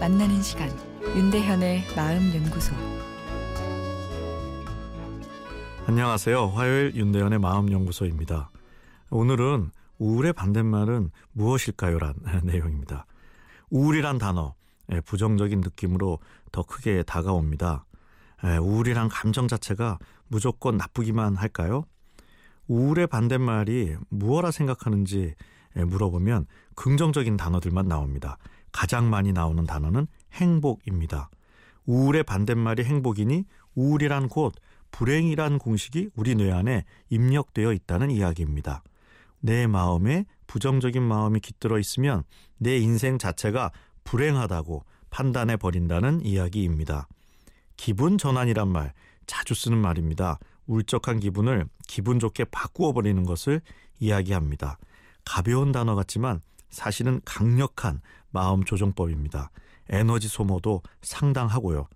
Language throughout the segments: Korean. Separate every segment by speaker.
Speaker 1: 만나는 시간 윤대현의 마음 연구소
Speaker 2: 안녕하세요. 화요일 윤대현의 마음 연구소입니다. 오늘은 우울의 반대말은 무엇일까요란 내용입니다. 우울이란 단어 예, 부정적인 느낌으로 더 크게 다가옵니다. 예, 우울이란 감정 자체가 무조건 나쁘기만 할까요? 우울의 반대말이 무엇라 생각하는지 예, 물어보면 긍정적인 단어들만 나옵니다. 가장 많이 나오는 단어는 행복입니다. 우울의 반대말이 행복이니 우울이란 곧 불행이란 공식이 우리 뇌 안에 입력되어 있다는 이야기입니다. 내 마음에 부정적인 마음이 깃들어 있으면 내 인생 자체가 불행하다고 판단해 버린다는 이야기입니다. 기분 전환이란 말 자주 쓰는 말입니다. 울적한 기분을 기분 좋게 바꾸어 버리는 것을 이야기합니다. 가벼운 단어 같지만 사실은 강력한 마음 조정법입니다. 에너지 소모도 상당하고요.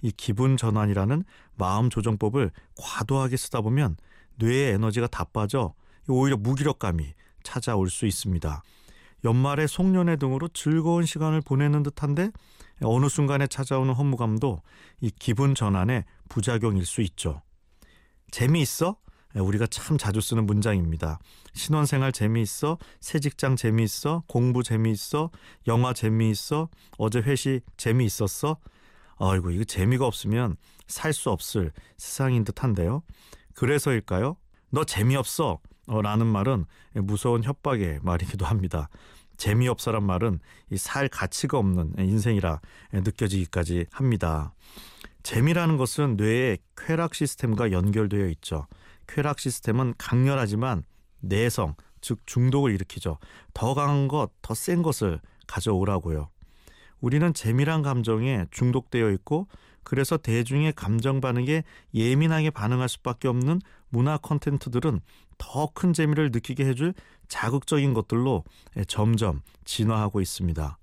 Speaker 2: 이 기분 전환이라는 마음 조정법을 과도하게 쓰다 보면 뇌의 에너지가 다 빠져 오히려 무기력감이 찾아올 수 있습니다. 연말에 송년회 등으로 즐거운 시간을 보내는 듯한데 어느 순간에 찾아오는 허무감도 이 기분 전환의 부작용일 수 있죠. 재미있어? 우리가 참 자주 쓰는 문장입니다. 신혼생활 재미있어? 새 직장 재미있어? 공부 재미있어? 영화 재미있어? 어제 회식 재미있었어? 아이고 이거 재미가 없으면 살 수 없을 세상인 듯한데요. 그래서일까요? 너 재미없어 어, 라는 말은 무서운 협박의 말이기도 합니다. 재미없어란 말은 살 가치가 없는 인생이라 느껴지기까지 합니다. 재미라는 것은 뇌의 쾌락 시스템과 연결되어 있죠. 쾌락 시스템은 강렬하지만 내성, 즉 중독을 일으키죠. 더 강한 것, 더 센 것을 가져오라고요. 우리는 재미란 감정에 중독되어 있고 그래서 대중의 감정 반응에 예민하게 반응할 수밖에 없는 문화 콘텐츠들은 더 큰 재미를 느끼게 해줄 자극적인 것들로 점점 진화하고 있습니다.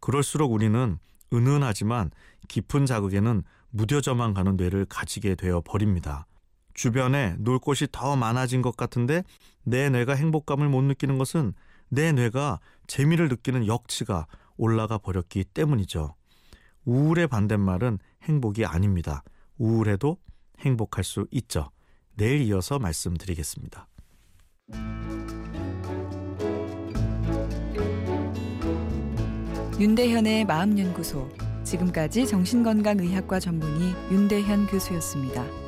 Speaker 2: 그럴수록 우리는 은은하지만 깊은 자극에는 무뎌져만 가는 뇌를 가지게 되어 버립니다. 주변에 놀 곳이 더 많아진 것 같은데 내 뇌가 행복감을 못 느끼는 것은 내 뇌가 재미를 느끼는 역치가 올라가 버렸기 때문이죠. 우울의 반대말은 행복이 아닙니다. 우울해도 행복할 수 있죠. 내일 이어서 말씀드리겠습니다.
Speaker 1: 윤대현의 마음연구소 지금까지 정신건강의학과 전문의 윤대현 교수였습니다.